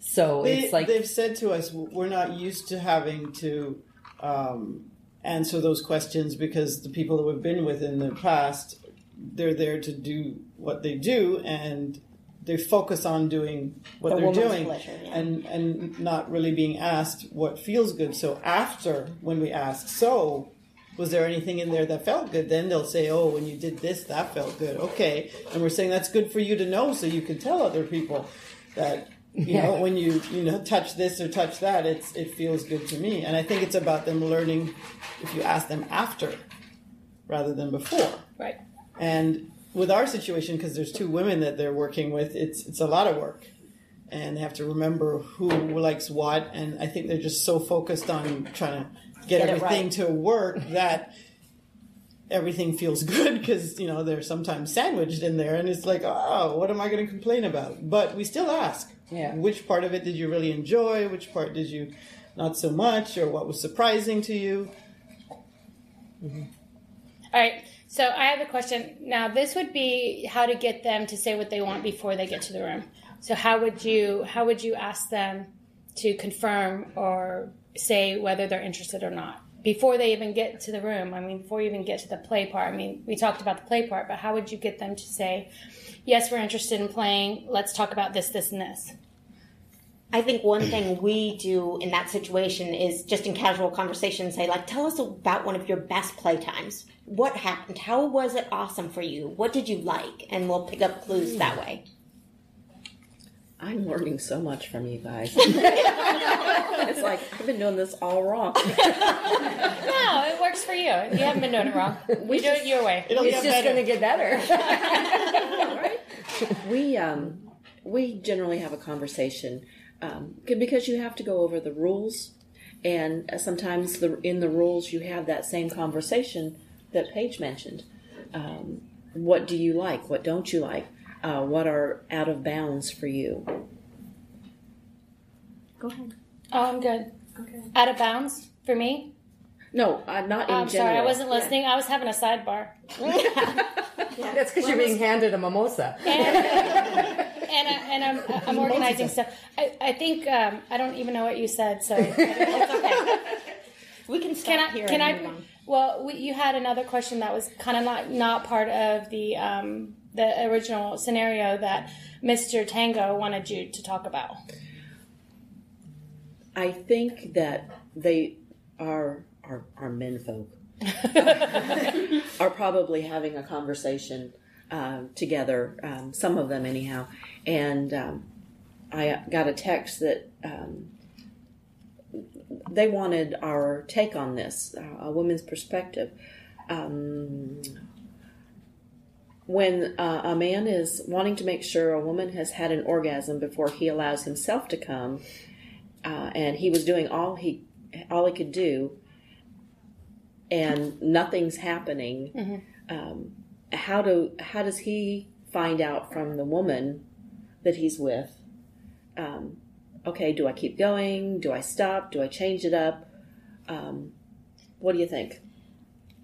[SPEAKER 5] So
[SPEAKER 8] They,
[SPEAKER 5] it's like
[SPEAKER 8] they've said to us, we're not used to having to um, answer those questions because the people that we've been with in the past, they're there to do what they do and they focus on doing what
[SPEAKER 4] The
[SPEAKER 8] they're doing
[SPEAKER 4] pleasure, yeah.
[SPEAKER 8] and and not really being asked what feels good. So after when we ask, so was there anything in there that felt good? Then they'll say, oh, when you did this, that felt good. Okay, and we're saying that's good for you to know, so you can tell other people that you know when you you know touch this or touch that, it's it feels good to me. And I think it's about them learning if you ask them after rather than before.
[SPEAKER 3] Right.
[SPEAKER 8] And with our situation, because there's two women that they're working with, it's it's a lot of work, and they have to remember who likes what. And I think they're just so focused on trying to get,
[SPEAKER 4] Get
[SPEAKER 8] everything
[SPEAKER 4] right.
[SPEAKER 8] to work that everything feels good because you know they're sometimes sandwiched in there, and it's like, oh, what am I going to complain about? But we still ask,
[SPEAKER 5] Yeah.
[SPEAKER 8] which part of it did you really enjoy? Which part did you not so much, or what was surprising to you? Mm-hmm.
[SPEAKER 3] All right. So I have a question. Now, this would be how to get them to say what they want before they get to the room. So how would you how would you ask them to confirm or say whether they're interested or not before they even get to the room? I mean, before you even get to the play part. I mean, we talked about the play part, but how would you get them to say, "Yes, we're interested in playing. Let's talk about this, this, and this."
[SPEAKER 4] I think one thing we do in that situation is just in casual conversation say like, tell us about one of your best playtimes. What happened? How was it awesome for you? What did you like? And we'll pick up clues that way.
[SPEAKER 6] I'm learning so much from you guys. it's like I've been doing this all wrong.
[SPEAKER 3] No, it works for you. You haven't been doing it wrong. We do it your way.
[SPEAKER 8] It'll
[SPEAKER 5] it's
[SPEAKER 8] get
[SPEAKER 5] just going to get better.
[SPEAKER 6] we um, we generally have a conversation um, because you have to go over the rules, and uh, sometimes the, in the rules you have that same conversation that Paige mentioned. Um, what do you like? What don't you like? Uh, what are out of bounds for you?
[SPEAKER 7] Go ahead.
[SPEAKER 3] Oh, I'm good.
[SPEAKER 7] Okay.
[SPEAKER 3] Out of bounds for me.
[SPEAKER 6] No, uh, not in
[SPEAKER 3] I'm
[SPEAKER 6] general.
[SPEAKER 3] sorry, I wasn't listening. I was having a sidebar.
[SPEAKER 5] That's because you're being handed a mimosa.
[SPEAKER 3] and I, and I'm I'm organizing stuff. I, I think um, I don't even know what you said. So it's okay.
[SPEAKER 4] We can stop
[SPEAKER 3] Can I?
[SPEAKER 4] here
[SPEAKER 3] Can
[SPEAKER 4] and
[SPEAKER 3] I?
[SPEAKER 4] move on.
[SPEAKER 3] Well, we, you had another question that was kind of not not part of the um, the original scenario that Mr. Tango wanted you to talk about.
[SPEAKER 6] I think that they are are, are men folk are probably having a conversation um, together. Um, some of them, anyhow. And um, I got a text that um, they wanted our take on this, uh, a woman's perspective. Um, when uh, a man is wanting to make sure a woman has had an orgasm before he allows himself to come, uh, and he was doing all he all he could do, and nothing's happening. Um, how do how does he find out from the woman that he's with? Um, okay, do I keep going? Do I stop? Do I change it up? Um, what do you think?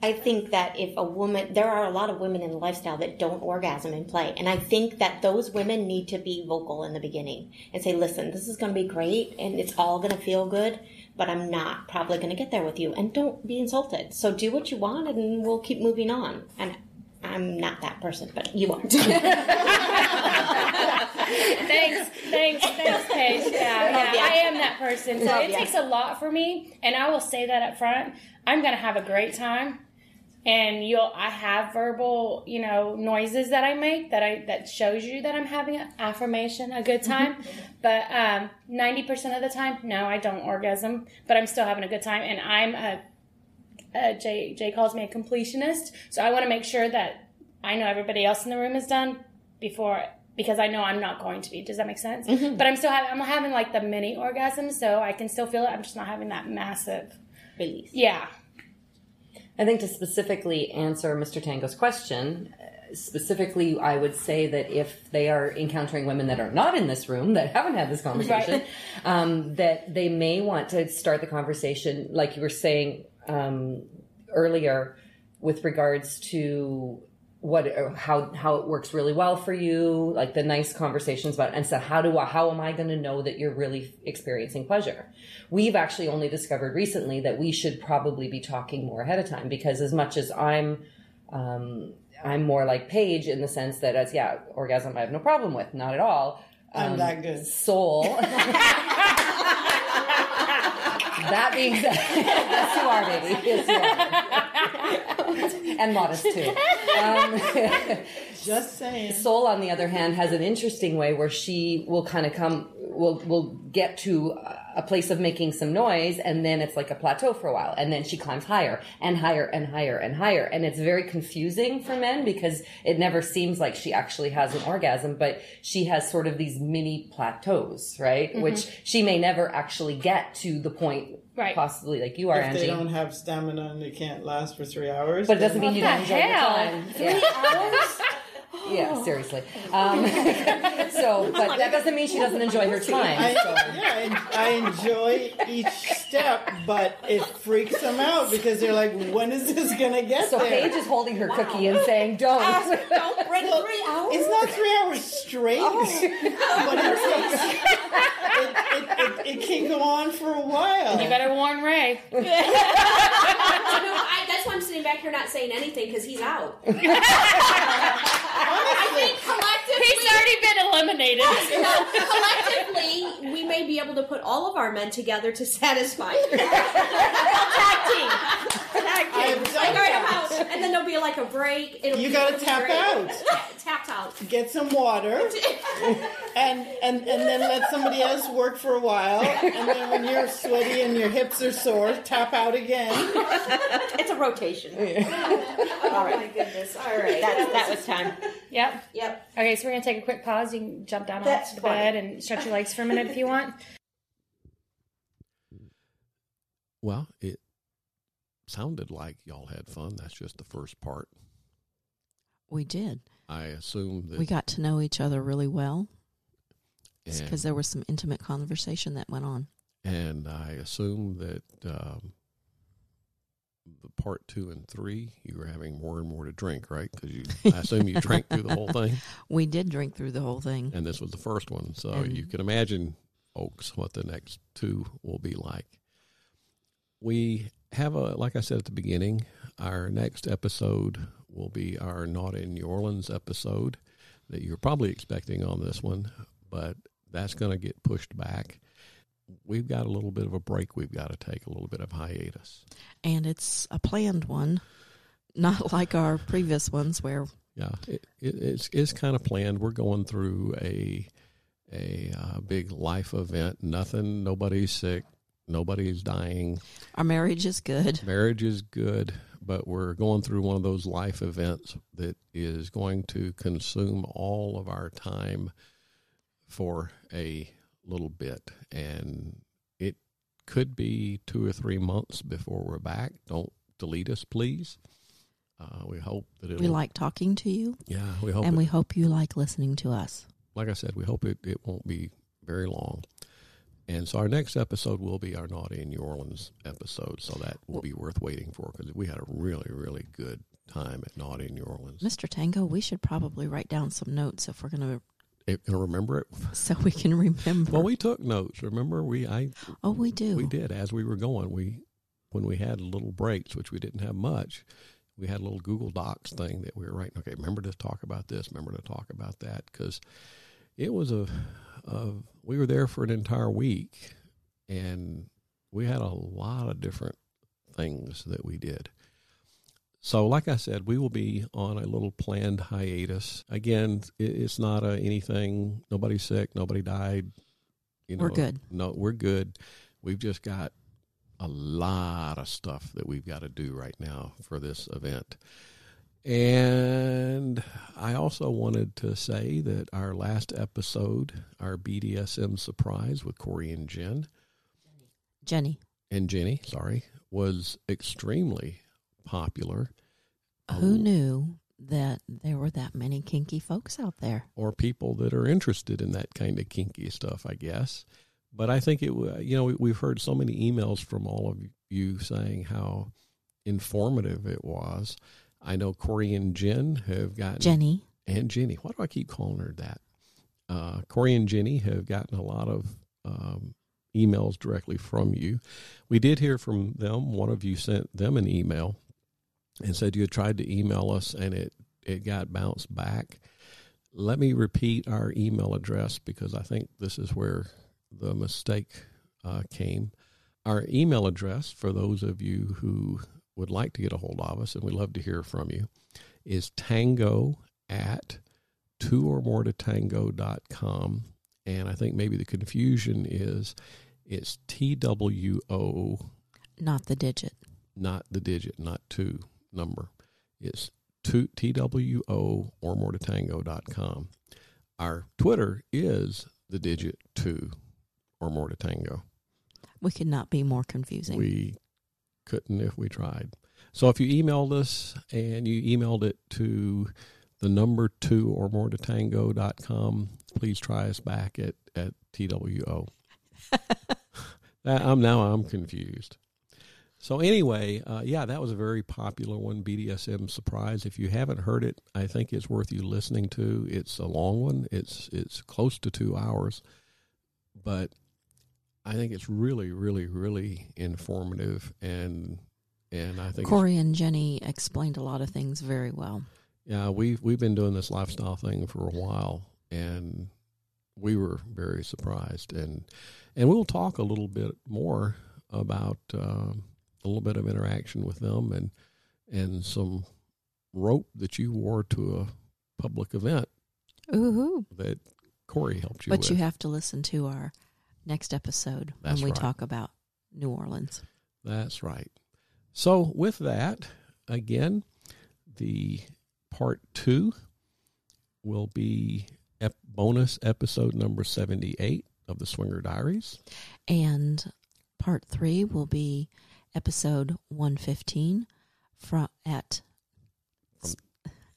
[SPEAKER 4] I think that if a woman, there are a lot of women in the lifestyle that don't orgasm in play. And I think that those women need to be vocal in the beginning and say, listen, this is going to be great and it's all going to feel good, but I'm not probably going to get there with you. And don't be insulted. So do what you want and we'll keep moving on. And I I'm not that person, but you are.
[SPEAKER 3] thanks, thanks, thanks, Paige. Yeah, yeah,
[SPEAKER 4] ya.
[SPEAKER 3] I am that person. So
[SPEAKER 4] Love
[SPEAKER 3] it
[SPEAKER 4] ya.
[SPEAKER 3] takes a lot for me, and I will say that up front. I'm going to have a great time, and you'll. I have verbal, you know, noises that I make that I that shows you that I'm having an affirmation, a good time. but um, ninety percent of the time, no, I don't orgasm, but I'm still having a good time, and I'm a. Uh, Jay Jay calls me a completionist, so I want to make sure that I know everybody else in the room is done before because I know I'm not going to be. Does that make sense? But I'm still having I'm having like the mini orgasm, so I can still feel it. I'm just not having that massive.
[SPEAKER 4] Release.
[SPEAKER 3] Yeah.
[SPEAKER 5] I think to specifically answer Mr. Tango's question, uh, specifically, I would say that if they are encountering women that are not in this room, that haven't had this conversation, um, that they may want to start the conversation, like you were saying um, earlier, with regards to what how how it works really well for you like the nice conversations about and so how do I how am I going to know that you're really experiencing pleasure? We've actually only discovered recently that we should probably be talking more ahead of time because as much as I'm um, I'm more like Paige in the sense that as yeah orgasm I have no problem with not at all.
[SPEAKER 8] I'm
[SPEAKER 5] Um,
[SPEAKER 8] that good.
[SPEAKER 5] soul. That being said yes you are baby. Yes you are and modest too um,
[SPEAKER 8] Just saying.
[SPEAKER 5] Soul, on the other hand, has an interesting way where she will kind of come, will will get to a place of making some noise, and then it's like a plateau for a while, and then she climbs higher and higher and higher and higher, and it's very confusing for men because it never seems like she actually has an orgasm, but she has sort of these mini plateaus, right?
[SPEAKER 8] Mm-hmm.
[SPEAKER 5] Which she may never actually get to the point,
[SPEAKER 3] Right.
[SPEAKER 5] Possibly like you are,
[SPEAKER 8] If
[SPEAKER 5] Angie.
[SPEAKER 8] they don't have stamina and they can't last for three hours,
[SPEAKER 5] but it doesn't mean you
[SPEAKER 3] What
[SPEAKER 5] don't
[SPEAKER 3] the
[SPEAKER 5] enjoy
[SPEAKER 3] hell?
[SPEAKER 5] your time. Yeah. Yeah, seriously. Um, so, but that doesn't mean she doesn't enjoy her time.
[SPEAKER 8] I,
[SPEAKER 5] So.
[SPEAKER 8] yeah, I, I enjoy each step, but it freaks them out because they're like, "When is this gonna get
[SPEAKER 5] So
[SPEAKER 8] there?"
[SPEAKER 5] Paige is holding her cookie and saying, "Don't."
[SPEAKER 4] Don't bring
[SPEAKER 8] Well,
[SPEAKER 4] three hours.
[SPEAKER 8] It's not three hours straight, but it, takes, it, it, it, it can go on for a while.
[SPEAKER 3] You better warn Ray.
[SPEAKER 7] No, I, that's why I'm sitting back here not saying anything because he's out. I think collectively,
[SPEAKER 3] He's already been eliminated.
[SPEAKER 7] no, collectively, we may be able to put all of our men together to satisfy. Tag team. Tag team. Like,
[SPEAKER 8] done
[SPEAKER 7] all right, out. And then there'll be like a break. It'll
[SPEAKER 8] You gotta tap
[SPEAKER 7] great.
[SPEAKER 8] out.
[SPEAKER 7] tap out.
[SPEAKER 8] Get some water, and and and then let somebody else work for a while, and then when you're sweaty and your hips are sore, tap out again.
[SPEAKER 4] It's a rotation.
[SPEAKER 7] Oh my goodness. All right.
[SPEAKER 4] That, that was time.
[SPEAKER 3] Yep.
[SPEAKER 7] Yep.
[SPEAKER 3] Okay, so we're gonna take a quick pause. You can jump down
[SPEAKER 4] That's
[SPEAKER 3] off the
[SPEAKER 4] funny.
[SPEAKER 3] bed and stretch your legs for a minute if you want.
[SPEAKER 1] Well, it sounded like y'all had fun. That's just the first part.
[SPEAKER 2] We did.
[SPEAKER 1] I assume that
[SPEAKER 2] We got to know each other really well
[SPEAKER 1] and,
[SPEAKER 2] because there was some intimate conversation that went on.
[SPEAKER 1] and I assume that um, the part two and three, you were having more and more to drink, right? Because you, I assume you drank through the whole thing,
[SPEAKER 2] We did drink through the whole thing.
[SPEAKER 1] and this was the first one. So
[SPEAKER 2] And-
[SPEAKER 1] you can imagine, folks, what the next two will be like. We have a, like I said at the beginning, our next episode will be our Naughty in New Orleans episode that you're probably expecting on this one, but that's going to get pushed back. We've got a little bit of a break we've got to take, a little bit of hiatus.
[SPEAKER 2] And it's a planned one, not like our previous ones where
[SPEAKER 1] Yeah, it, it, it's it's kind of planned. We're going through a a uh, big life event. Nothing, nobody's sick, nobody's dying.
[SPEAKER 2] our marriage is good.
[SPEAKER 1] Marriage is good, but we're going through one of those life events that is going to consume all of our time for a little bit. And it could be two or three months before we're back. Don't delete us, please. Uh, we hope that it'll.
[SPEAKER 2] We like talking to you,
[SPEAKER 1] yeah, we hope.
[SPEAKER 2] and
[SPEAKER 1] it-
[SPEAKER 2] we hope you like listening to us.
[SPEAKER 1] like I said, we hope it, it won't be very long. And so our next episode will be our Naughty in New Orleans episode. So that will be worth waiting for because we had a really, really good time at Naughty in New Orleans.
[SPEAKER 2] Mr. Tango, we should probably write down some notes if we're going to,
[SPEAKER 1] Can remember it?
[SPEAKER 2] so we can remember.
[SPEAKER 1] Well, we took notes. Remember, we I
[SPEAKER 2] oh, we do.
[SPEAKER 1] we did as we were going. We when we had little breaks, which we didn't have much, we had a little Google Docs thing that we were writing. Okay, remember to talk about this. Remember to talk about that because it was a, a. We were there for an entire week, and we had a lot of different things that we did. So, like I said, we will be on a little planned hiatus. Again, it's not a, anything. Nobody's sick. Nobody died. You know,
[SPEAKER 2] We're good.
[SPEAKER 1] No, we're good. We've just got a lot of stuff that we've got to do right now for this event. And I also wanted to say that our last episode, our BDSM surprise with Corey and Jen,
[SPEAKER 2] Jenny,
[SPEAKER 1] and Jenny, sorry, was extremely popular.
[SPEAKER 2] who knew that there were that many kinky folks out there?
[SPEAKER 1] or people that are interested in that kind of kinky stuff, I guess. But I think it, you know, we- we've heard so many emails from all of you saying how informative it was. I know Corey and Jen have gotten
[SPEAKER 2] Jenny,
[SPEAKER 1] and Jenny. Why do I keep calling her that? Uh, Corey and Jenny have gotten a lot of um, emails directly from you. We did hear from them. One of you sent them an email and said you had tried to email us and it, it got bounced back. Let me repeat our email address because I think this is where the mistake uh, came. Our email address, for those of you who would like to get a hold of us, and we'd love to hear from you, is tango at two or more to tango.com. And I think maybe the confusion is it's T W O.
[SPEAKER 2] not the digit.
[SPEAKER 1] not the digit, not two number. It's two, TWO or more to tango.com. Our Twitter is the digit two or more to tango.
[SPEAKER 2] We could not be more confusing.
[SPEAKER 1] We couldn't if we tried. So if you emailed us and you emailed it to the number two or more to tango.com, please try us back at, at TWO. I'm now I'm confused. So anyway, uh, yeah, that was a very popular one, BDSM surprise. If you haven't heard it, I think it's worth you listening to. It's a long one. It's it's close to two hours, but I think it's really, really, really informative and and I think
[SPEAKER 2] Corey and Jenny explained a lot of things very well.
[SPEAKER 1] yeah, we've we've been doing this lifestyle thing for a while, and we were very surprised, and and we'll talk a little bit more about um, a little bit of interaction with them, and and some rope that you wore to a public event
[SPEAKER 2] Ooh,
[SPEAKER 1] that Corey helped you
[SPEAKER 2] but
[SPEAKER 1] with.
[SPEAKER 2] you have to listen to our next episode
[SPEAKER 1] That's
[SPEAKER 2] when we
[SPEAKER 1] right.
[SPEAKER 2] talk about New Orleans.
[SPEAKER 1] That's right. So with that, again, the part two will be ep- bonus episode number 78 of the Swinger Diaries.
[SPEAKER 2] And part three will be episode 115 from, at,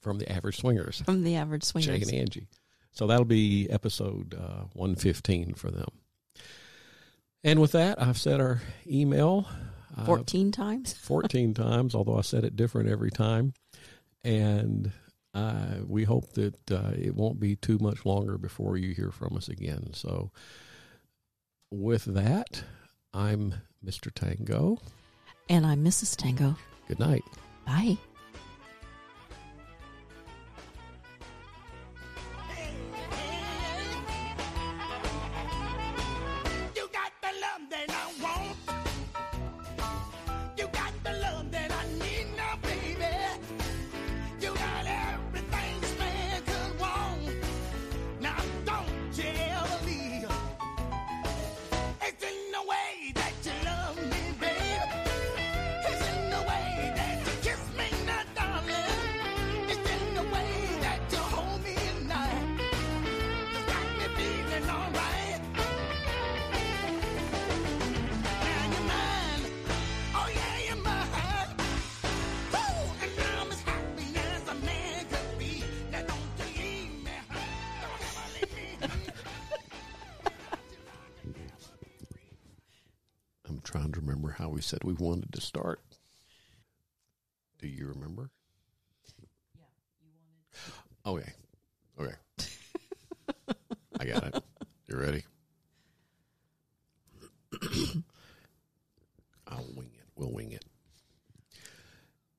[SPEAKER 1] from the Average Swingers,
[SPEAKER 2] from the Average
[SPEAKER 1] Jay
[SPEAKER 2] Swingers.
[SPEAKER 1] and Angie. So that'll be episode uh, 115 for them. And with that, I've said our email. uh,
[SPEAKER 2] 14 times.
[SPEAKER 1] 14 times, although I said it different every time. And uh, we hope that uh, it won't be too much longer before you hear from us again. So, with that, I'm Mr. Tango.
[SPEAKER 2] And I'm Mrs. Tango.
[SPEAKER 1] Good night.
[SPEAKER 2] Bye.